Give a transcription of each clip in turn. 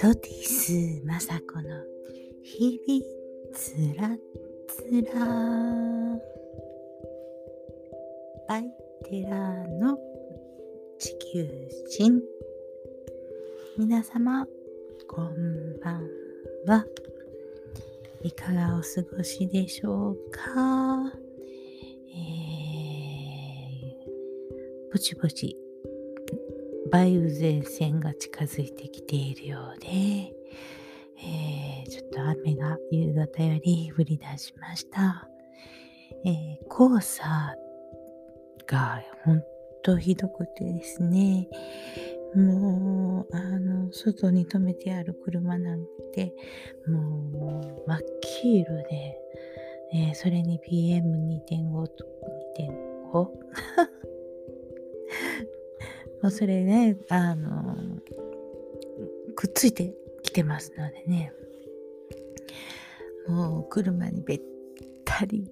ソティスマサコの日々つらつら。バイテラの地球人。皆様こんばんは。いかがお過ごしでしょうか？えー、ぼちぼち梅雨前線が近づいてきているようで、えー、ちょっと雨が夕方より降り出しました。えー、黄砂が本当ひどくてですね、もう、あの、外に止めてある車なんて、もう、真っ黄色で、えー、それに PM2.5 と2.5もうそれね、あの、くっついてきてますのでね、もう車にべったり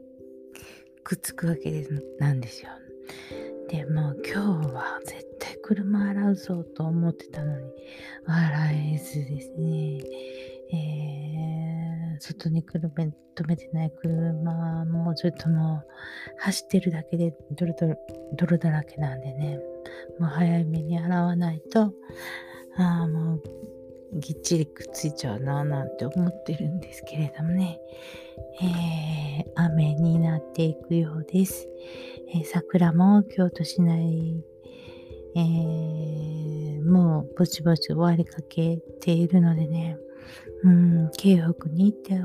くっつくわけですなんですよ。でも今日は絶対車洗うぞと思ってたのに洗えずですね、えー、外に車止めてない車もうちょっともう走ってるだけで泥泥だらけなんでね。もう早めに洗わないと、ああ、もうぎっちりくっついちゃうななんて思ってるんですけれどもね、えー、雨になっていくようです。えー、桜も京都市内、えー、もうぼちぼち終わりかけているのでね、うん、京北に行って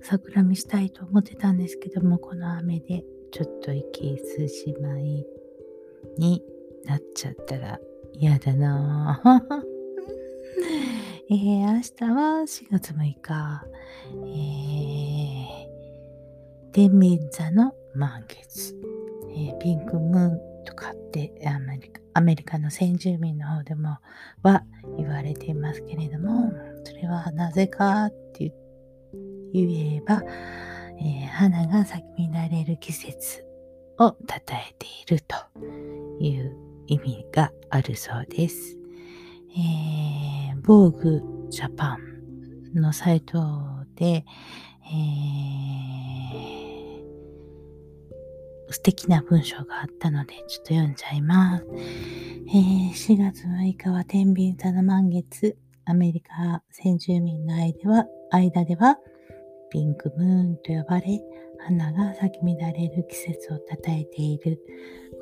桜見したいと思ってたんですけども、この雨でちょっと行きすしまいになっちゃったら嫌だな。えー、明日は4月6日、えー、天秤座の満月、えー、ピンクムーンとかってアメリカアメリカの先住民の方でもは言われていますけれども、それはなぜかって言えば、えー、花が咲き乱れる季節を称えているという意味があるそうです。えー、防具ジャパンのサイトで、えー、素敵な文章があったので、ちょっと読んじゃいます。えー、4月6日は天秤座の満月、アメリカ先住民の間では、間では、ピンクムーンと呼ばれ、花が咲き乱れる季節を称えている。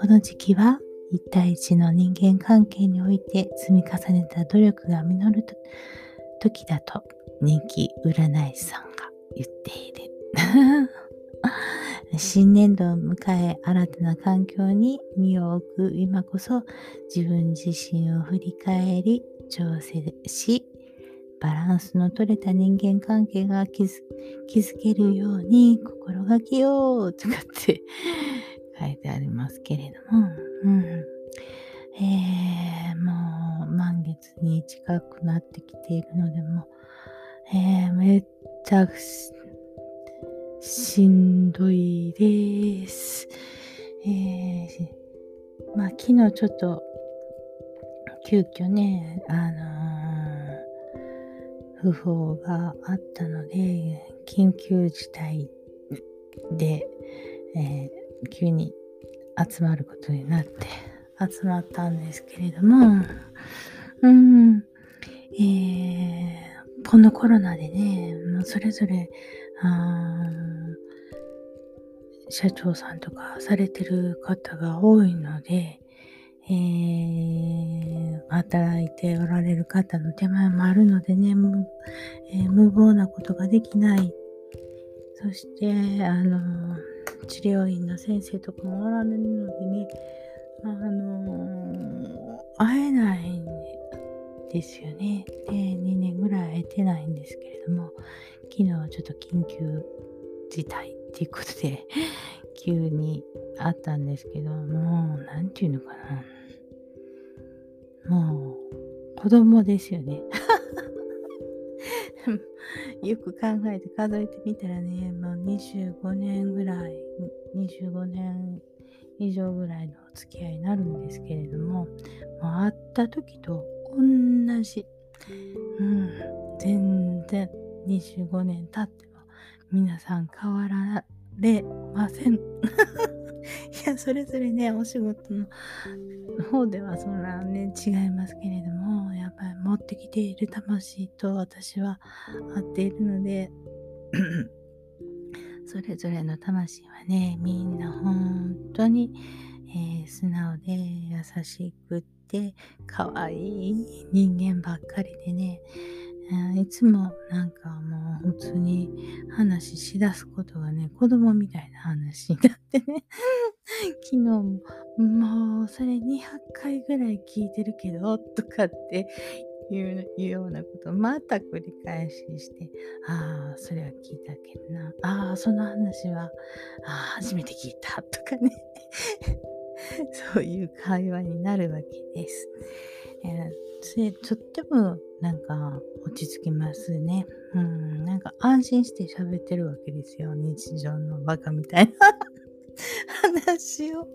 この時期は一対一の人間関係において積み重ねた努力が実ると時だと人気占い師さんが言っている。新年度を迎え新たな環境に身を置く今こそ自分自身を振り返り調整しバランスの取れた人間関係が築けるように心がけようとかって書いてありますけれども、うん。えー、もう満月に近くなってきているので、もえー、めっちゃしんどいです。えー、まあ昨日ちょっと急遽ね、あのー、不法があったので、緊急事態で、えー、急に集まることになって集まったんですけれども、うん、えー、このコロナでね、もうそれぞれ、あ社長さんとかされてる方が多いので、えー、働いておられる方の手前もあるのでね、無えー、無謀なことができない。そして、あの治療院の先生とかもおられるのでね、あのー、会えないんですよね。で、2年ぐらい会えてないんですけれども、昨日ちょっと緊急事態っていうことで、急にあったんですけど、もう、なんていうのかな。もう、子供ですよね。よく考えて数えてみたらね、もう25年ぐらい、25年以上ぐらいのお付き合いになるんですけれども、もう会った時と同じ、うん、全然25年経っても皆さん変わられません。いや、それぞれね、お仕事の方ではそんなね、違いますけれども、やっぱり持ってきている魂と私は合っているので、それぞれの魂はね、みんな本当に、えー、素直で優しくって可愛い人間ばっかりでね、いつもなんかもう普通に話しだすことがね、子供みたいな話になってね昨日も、もうそれ200回ぐらい聞いてるけど、とかっていうようなことをまた繰り返しして、ああ、それは聞いたけどな。ああ、その話は、ああ、初めて聞いたとかね そういう会話になるわけです。えー、それとってもなんか落ち着きますね。うん、なんか安心して喋ってるわけですよ。日常のバカみたいな話を。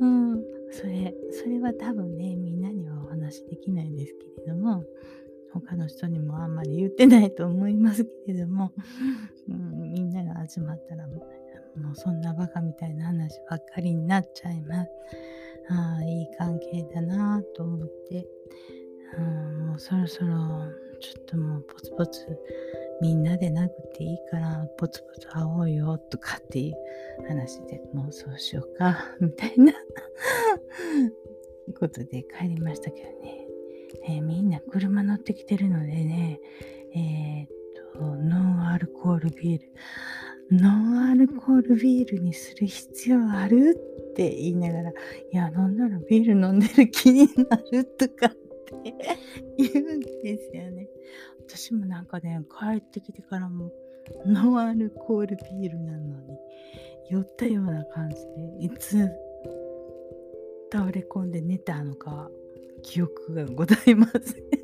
うん、それ、それは多分ね、みんなにはお話できないんですけれども、他の人にもあんまり言ってないと思いますけれども、うん、みんなが集まったらもうそんなバカみたいな話ばっかりになっちゃいます。あ、いい関係だなと思って、うん、もうそろそろちょっともうポツポツみんなでなくていいからポツポツ会おうよとかっていう話でもうそうしようか みたいな。ことで帰りましたけどね、えー、みんな車乗ってきてるのでね。えー、っとノンアルコールビール。ノンアルコールビールにする必要あるって言いながら、いや、飲んだらビール飲んでる気になるとかって 言うんですよね。私もなんかね、帰ってきてからも、ノンアルコールビールなのに、酔ったような感じで、いつ倒れ込んで寝たのか、記憶がございません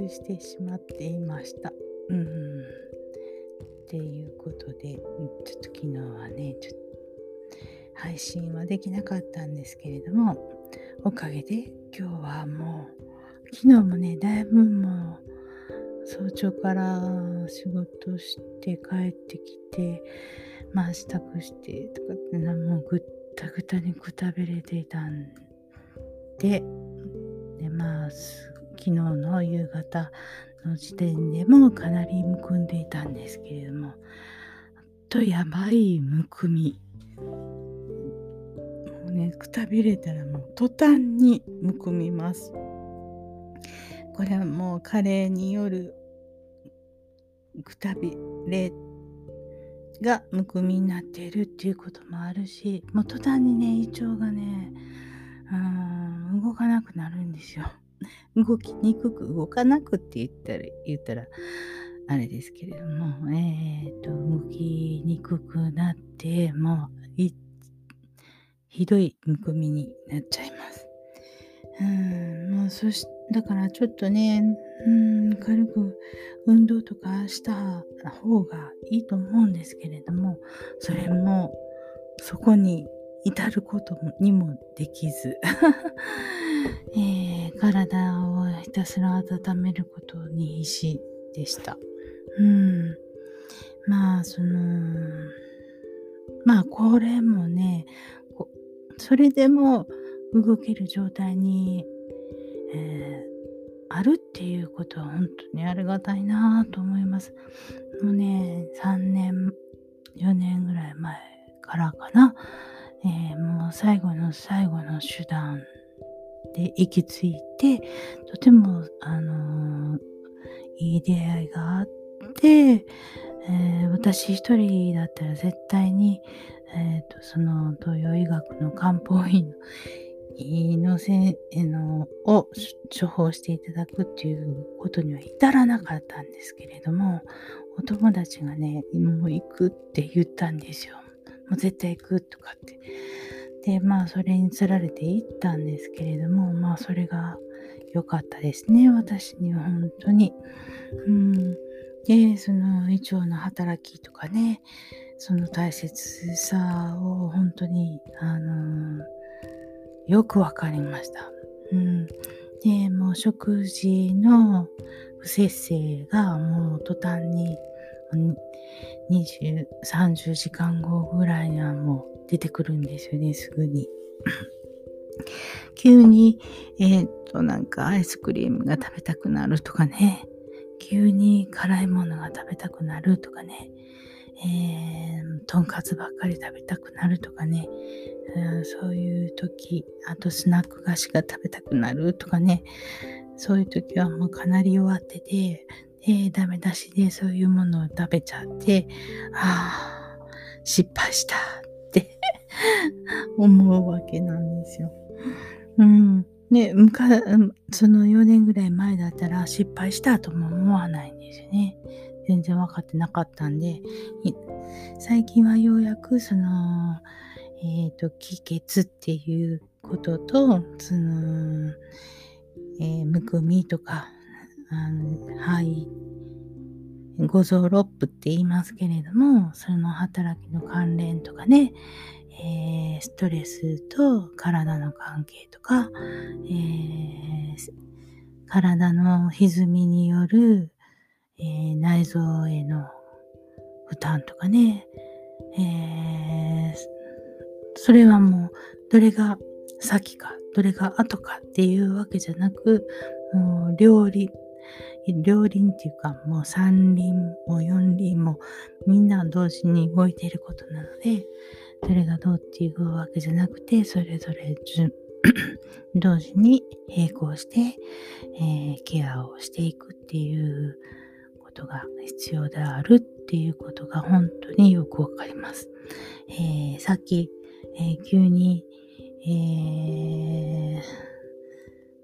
爆睡してしまっていました。うん。っていうことで、ちょっと昨日はね、ちょっと配信はできなかったんですけれども、おかげで今日はもう、昨日もね、だいぶもう、早朝から仕事して帰ってきて、まあ支度してとかってのもうぐったぐたにくたびれていたんで、でまあ昨日の夕方の時点でもかなりむくんでいたんですけれどもとやばいむくみ。もうねくたびれたらもう途端にむくみます。これはもう加齢によるくたびれがむくみになっているっていうこともあるしもう途端にね胃腸がねうん動かなくなるんですよ。動きにくく動かなくって言ったら言ったらあれですけれども、えっ、ー、と動きにくくなってもうひどいむくみになっちゃいます。うんもうそしだからちょっとねうん軽く運動とかした方がいいと思うんですけれどもそれもそこに至ることにもできず えー、体をひたすら温めることに必死でした。うん。まあ、その、まあ、これもね、それでも動ける状態に、えー、あるっていうことは本当にありがたいなと思います。もうね、3年、4年ぐらい前からかな、えー、もう最後の最後の手段で行き着いて、とても、あのー、いい出会いがあって、えー、私一人だったら絶対に、えーと、その東洋医学の漢方医の医のせのを処方していただくっていうことには至らなかったんですけれどもお友達がねもう行くって言ったんですよ。もう絶対行くとかってで、まあ、それにつられていったんですけれども、まあ、それが良かったですね、私には本当に。うん、で、その胃腸の働きとかね、その大切さを本当に、あのよくわかりました。うん。で、もう食事の不節制がもう途端に20、30時間後ぐらいにはもう出てくるんですよね、すぐに。急に、えっ、と、なんかアイスクリームが食べたくなるとかね、急に辛いものが食べたくなるとかね、えー、とんかつばっかり食べたくなるとかね、うん、そういう時、あとスナック菓子が食べたくなるとかね、そういう時はもうかなり弱ってて、で、ダメ出しでそういうものを食べちゃって、ああ、失敗したって 思うわけなんですよ。うん。ね、昔、その4年ぐらい前だったら失敗したとも思わないんですよね。全然分かってなかったんで、最近はようやくその、えっ、ー、と、気血っていうことと、その、えー、むくみとか、あのはい、五臓六腑って言いますけれども、その働きの関連とかね、えー、ストレスと体の関係とか、えー、体の歪みによる、えー、内臓への負担とかね、えそれはもうどれが先かどれが後かっていうわけじゃなくもう両輪両輪っていうかもう三輪も四輪もみんな同時に動いていることなのでそれがどうっていうわけじゃなくてそれぞれ 同時に並行して、えー、ケアをしていくっていうことが必要であるっていうことが本当によくわかります。えー、さっき、えー、急に、えも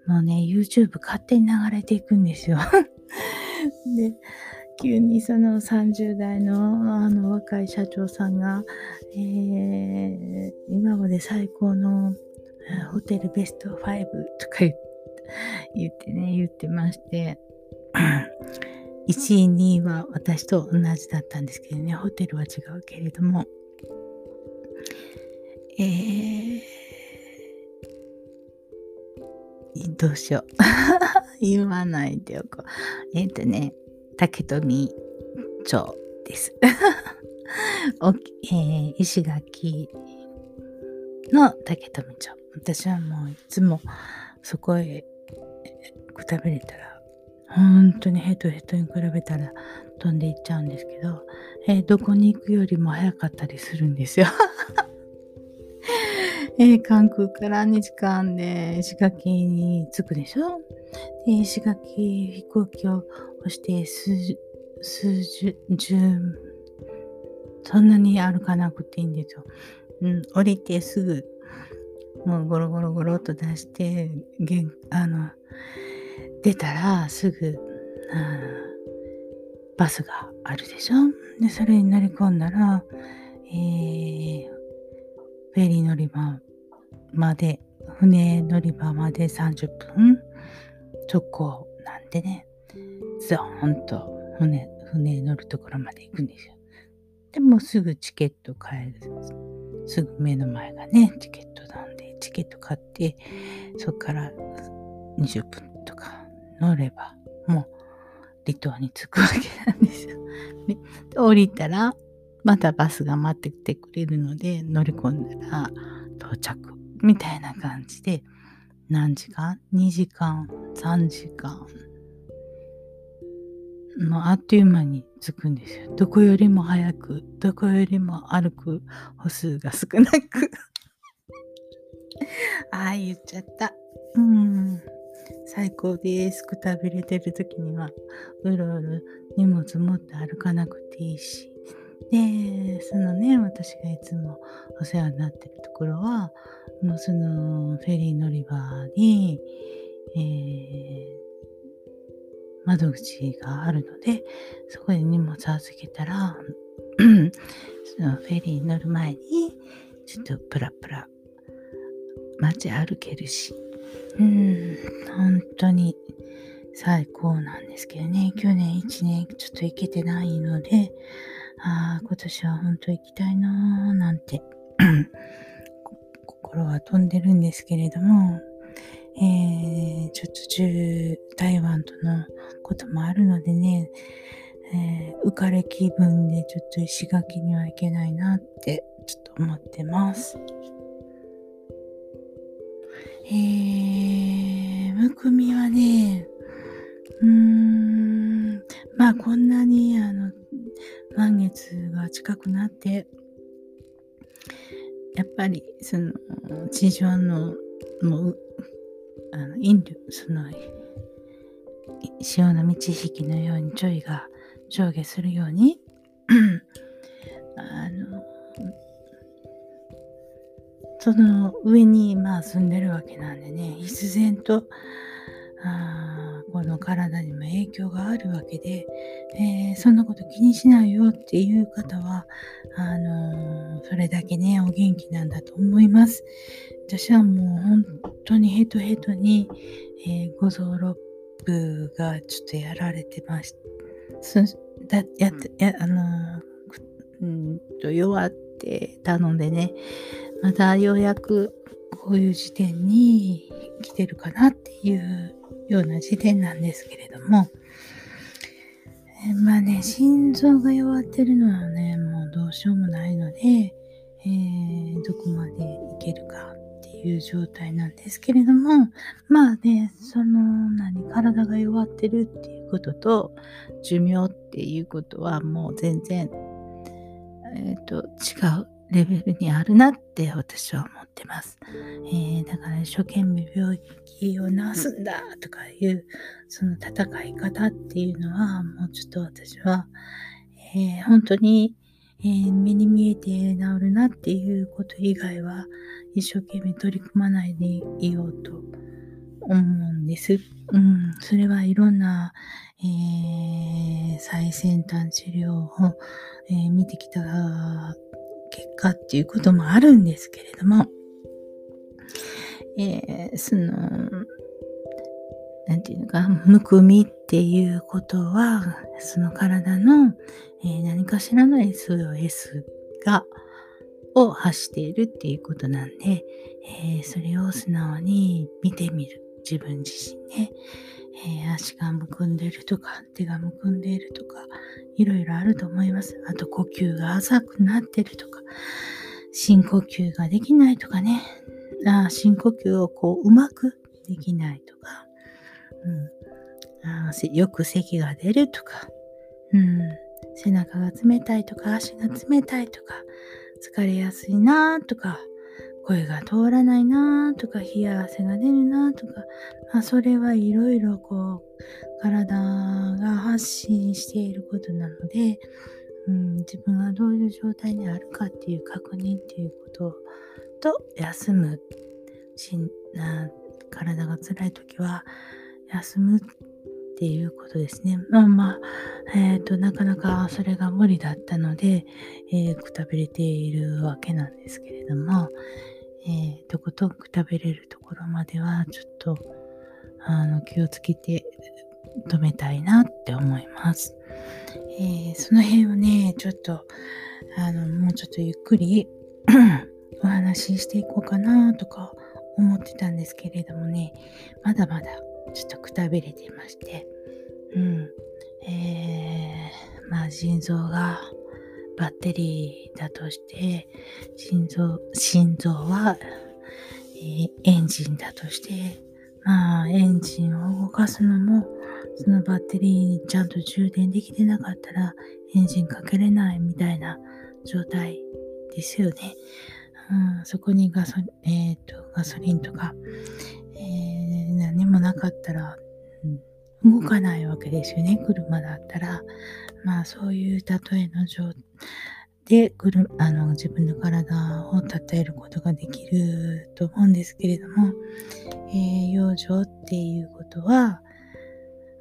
うね、YouTube 勝手に流れていくんですよ。で、急にその30代のあの若い社長さんが、えー、今まで最高のホテルベスト5とか言ってね、言ってまして、1位、2位は私と同じだったんですけどね、ホテルは違うけれども、えー、どうしよう。言わないでおこう。えっ、ー、とね、竹富町です。おえー、石垣の竹富町。私はもういつもそこへくたびれたら、本当にヘトヘトに比べたら飛んでいっちゃうんですけど、えー、どこに行くよりも早かったりするんですよ。えー、関空から2時間で石垣に着くでしょ？で、石垣飛行機を押して数、数十、十、そんなに歩かなくていいんですよ。うん、降りてすぐ、もうゴロゴロゴロっと出して、げんあの、出たらすぐ、バスがあるでしょ？で、それに乗り込んだら、えー、フェリー乗り場まで、船乗り場まで30分直行なんでね、ゾーンと船、船乗るところまで行くんですよ。でもすぐチケット買える。すぐ目の前がね、チケットなんで、チケット買って、そこから20分とか乗れば、もう離島に着くわけなんですよ。で降りたら、またバスが待っててくれるので、乗り込んだら到着みたいな感じで、何時間 ?2 時間 ?3 時間？もあっという間に着くんですよ。どこよりも早く、どこよりも歩く歩数が少なく ああ、言っちゃった。うん。最高です。くたびれてる時には、うろうろ荷物持って歩かなくていいし。で、そのね、私がいつもお世話になってるところは、もうそのフェリー乗り場に、えー、窓口があるので、そこで荷物預けたら、そのフェリー乗る前に、ちょっとプラプラ街歩けるし、うん、本当に最高なんですけどね、去年1年ちょっと行けてないので、ああ、今年は本当行きたいなーなんて 心は飛んでるんですけれども、えー、ちょっと中台湾とのこともあるのでね、えー、浮かれ気分でちょっと石垣には行けないなってちょっと思ってます。えー、むくみはね、うーん、まあこんなにあの、満月が近くなって、やっぱりその地上のもうあの引力その潮の満ち引きのようにちょいが上下するように あのその上にまあ住んでるわけなんでね必然とあこの体にも影響があるわけで、えー、そんなこと気にしないよっていう方はあのー、それだけねお元気なんだと思います。私はもう本当にヘトヘトに、えー、五臓六腑がちょっとやられてましだやってやあのうんと弱ってたのでねまたようやくこういう時点に来てるかなっていうような時点なんですけれども、えまあね、心臓が弱ってるのはね、もうどうしようもないので、えー、どこまでいけるかっていう状態なんですけれども、まあね、その、何、体が弱ってるっていうことと、寿命っていうことはもう全然、えっ、ー、と、違う。レベルにあるなって私は思ってます。えー、だから一生懸命病気を治すんだとかいうその戦い方っていうのはもうちょっと私は、えー、本当に、えー、目に見えて治るなっていうこと以外は一生懸命取り組まないでいようと思うんです。うん、それはいろんな、えー、最先端治療を、え、見てきた結果っていうこともあるんですけれども、えー、その、なんていうのか、むくみっていうことは、その体の、えー、何かしらの SOS が、を発しているっていうことなんで、えー、それを素直に見てみる。自分自身ね。えー、足がむくんでるとか、手がむくんでいるとか、いろいろあると思います。あと呼吸が浅くなってるとか、深呼吸ができないとかね、あ深呼吸をこううまくできないとか、うん、あよく咳が出るとか、うん、背中が冷たいとか、足が冷たいとか、疲れやすいなとか、声が通らないなとか、冷や汗が出るなとか、まあ、それはいろいろこう、体が発信していることなので、うん、自分がどういう状態にあるかっていう確認っていうことと、休む。しな体が辛い時は、休むっていうことですね。まあまあ、えっ、ー、と、なかなかそれが無理だったので、えー、くたびれているわけなんですけれども、えー、とことんくたべれるところまではちょっとあの気をつけて止めたいなって思います。えー、その辺をね、ちょっとあのもうちょっとゆっくり お話ししていこうかなとか思ってたんですけれどもね、まだまだちょっとくたびれてまして、うん。えー、まあ腎臓がバッテリーだとして、心臓、心臓は、えー、エンジンだとして、まあ、エンジンを動かすのも、そのバッテリーにちゃんと充電できてなかったら、エンジンかけれないみたいな状態ですよね。うん、そこにガソ,、えーと、ガソリンとか、えー、何もなかったら、うん、動かないわけですよね、車だったら。まあそういう例えの状でくるあの自分の体を称えることができると思うんですけれども、えー、養生っていうことは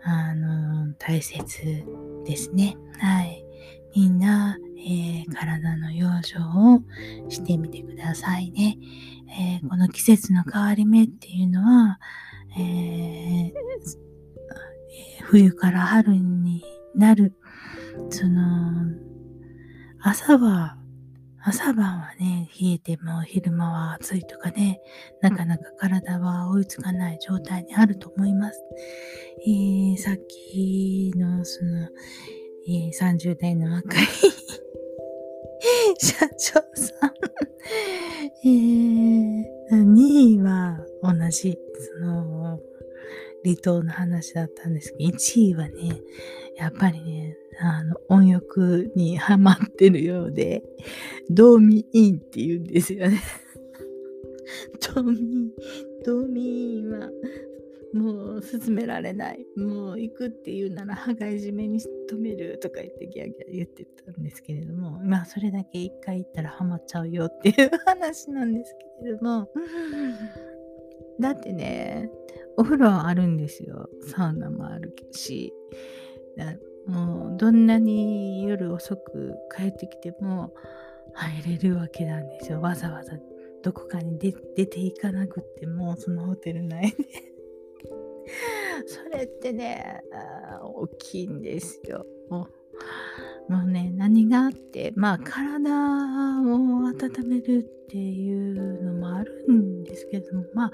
あの大切ですね。はい。みんな、えー、体の養生をしてみてくださいね。えー、この季節の変わり目っていうのは、えー、冬から春になるその、朝は、朝晩はね、冷えても昼間は暑いとかね、なかなか体は追いつかない状態にあると思います。えー、さっきのその、えー、30代の若い 社長さんえー、2位は同じ、その、離島の話だったんですけど、1位はね、やっぱりね、あの、音欲にハマってるようで、ドーミインって言うんですよね。ドーミイン、ドーミインは、もう進められない。もう行くっていうなら、羽交い締めに止めるとか言ってギャギャ言ってたんですけれども、まあそれだけ一回行ったらハマっちゃうよっていう話なんですけれども、だってね、お風呂あるんですよ。サウナもあるし。もうどんなに夜遅く帰ってきても入れるわけなんですよ。わざわざどこかに出ていかなくってもそのホテル内で それってね大きいんですよ。もうもうね何があってまあ体を温めるっていうのもあるんですけどもまあ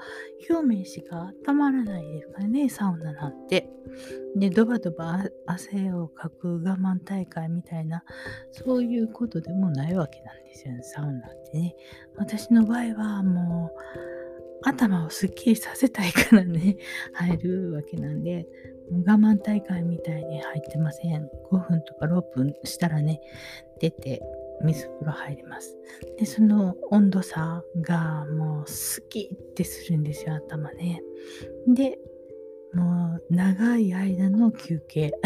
表面しか温まらないですからねサウナなんて。でドバドバ汗をかく我慢大会みたいなそういうことでもないわけなんですよねサウナってね。私の場合はもう頭をすっきりさせたいからね、入るわけなんで、我慢大会みたいに入ってません。5分とか6分したらね、出て水風呂入ります。で、その温度差がもうスキってするんですよ、頭ね。で、もう長い間の休憩。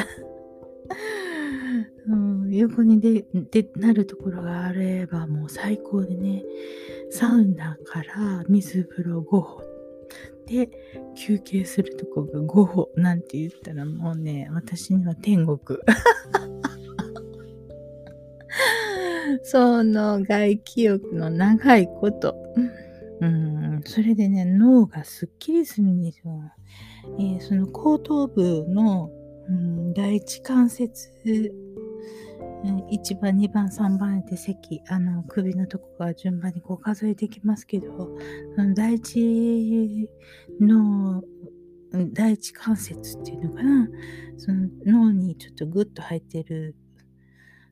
うん、横にででなるところがあればもう最高でねサウナから水風呂5歩で休憩するとこが5歩なんて言ったらもうね私には天国。その外気浴の長いこと、うん、それでね脳がすっきりするんですよ、えー、その後頭部の、うん、第一関節1番、2番、3番って席、あの、首のとこが順番にこう数えていきますけど、第一の、第一関節っていうのかな、その脳にちょっとグッと入ってる、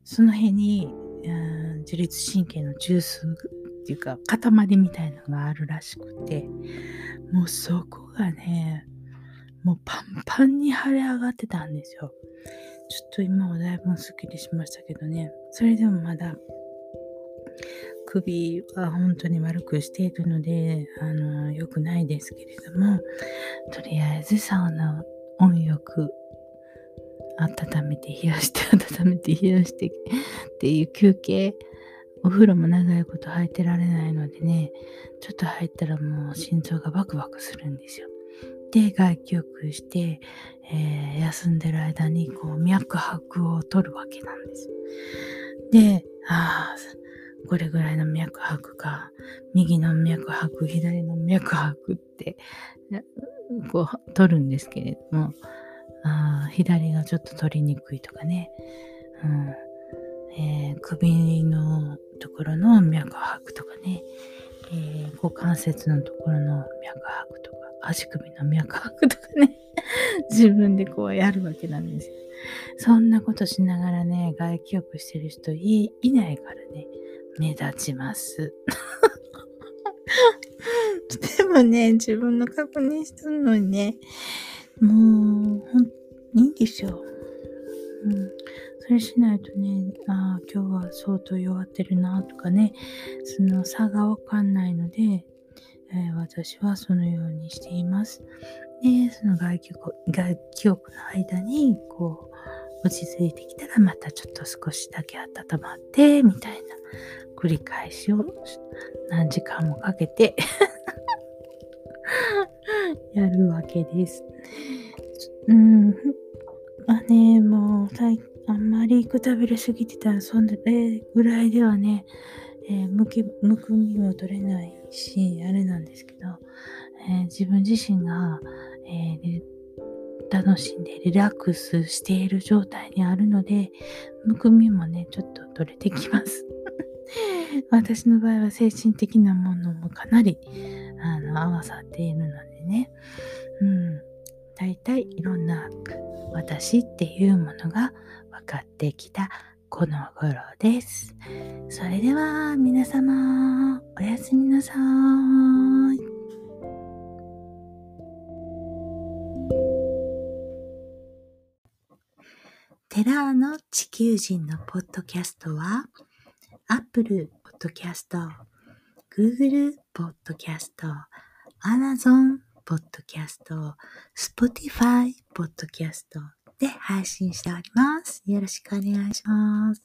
その辺に、自律神経の中枢っていうか、塊みたいのがあるらしくて、もうそこがね、もうパンパンに腫れ上がってたんですよ。ちょっと今はだいぶすっきりしましたけどね。それでもまだ首は本当に悪くしているので、あの、良くないですけれども、とりあえずサウナ温浴、温めて冷やして 温めて冷やしてっていう休憩、お風呂も長いこと入ってられないのでね、ちょっと入ったらもう心臓がバクバクするんですよ。で、外気浴して、えー、休んでる間にこう脈拍を取るわけなんです。で、ああ、これぐらいの脈拍か、右の脈拍、左の脈拍って、こう取るんですけれども、あ左がちょっと取りにくいとかね、うん。えー、首のところの脈拍とかね、えー、股関節のところの脈拍とか、足首の脈拍とかね 自分でこうやるわけなんですよ。そんなことしながらね、外気浴してる人いないからね、目立ちます。でもね、自分の確認したのにね、もう、ほん、いいんですよ。うん。それしないとね、ああ、今日は相当弱ってるなとかね、その差がわかんないので、えー、私はそのようにしています。で、その外気外気浴の間に、こう、落ち着いてきたらまたちょっと少しだけ温まって、みたいな繰り返しを何時間もかけて やるわけです。うん。まあね、もう、あんまりくたびれすぎてたら、そんなぐらいではね、えー、むきむくみも取れないし、あれなんですけど、えー、自分自身が、えー、楽しんでリラックスしている状態にあるので、むくみもね、ちょっと取れてきます。私の場合は精神的なものもかなり、あの、合わさっているのでね。うん。大体いろんな私っていうものが分かってきたこの頃です。それでは皆様、おやすみなさい。テラーの地球人のポッドキャストは、Apple Podcast、Google Podcast、Amazon Podcast、Spotify Podcast で配信しております。よろしくお願いします。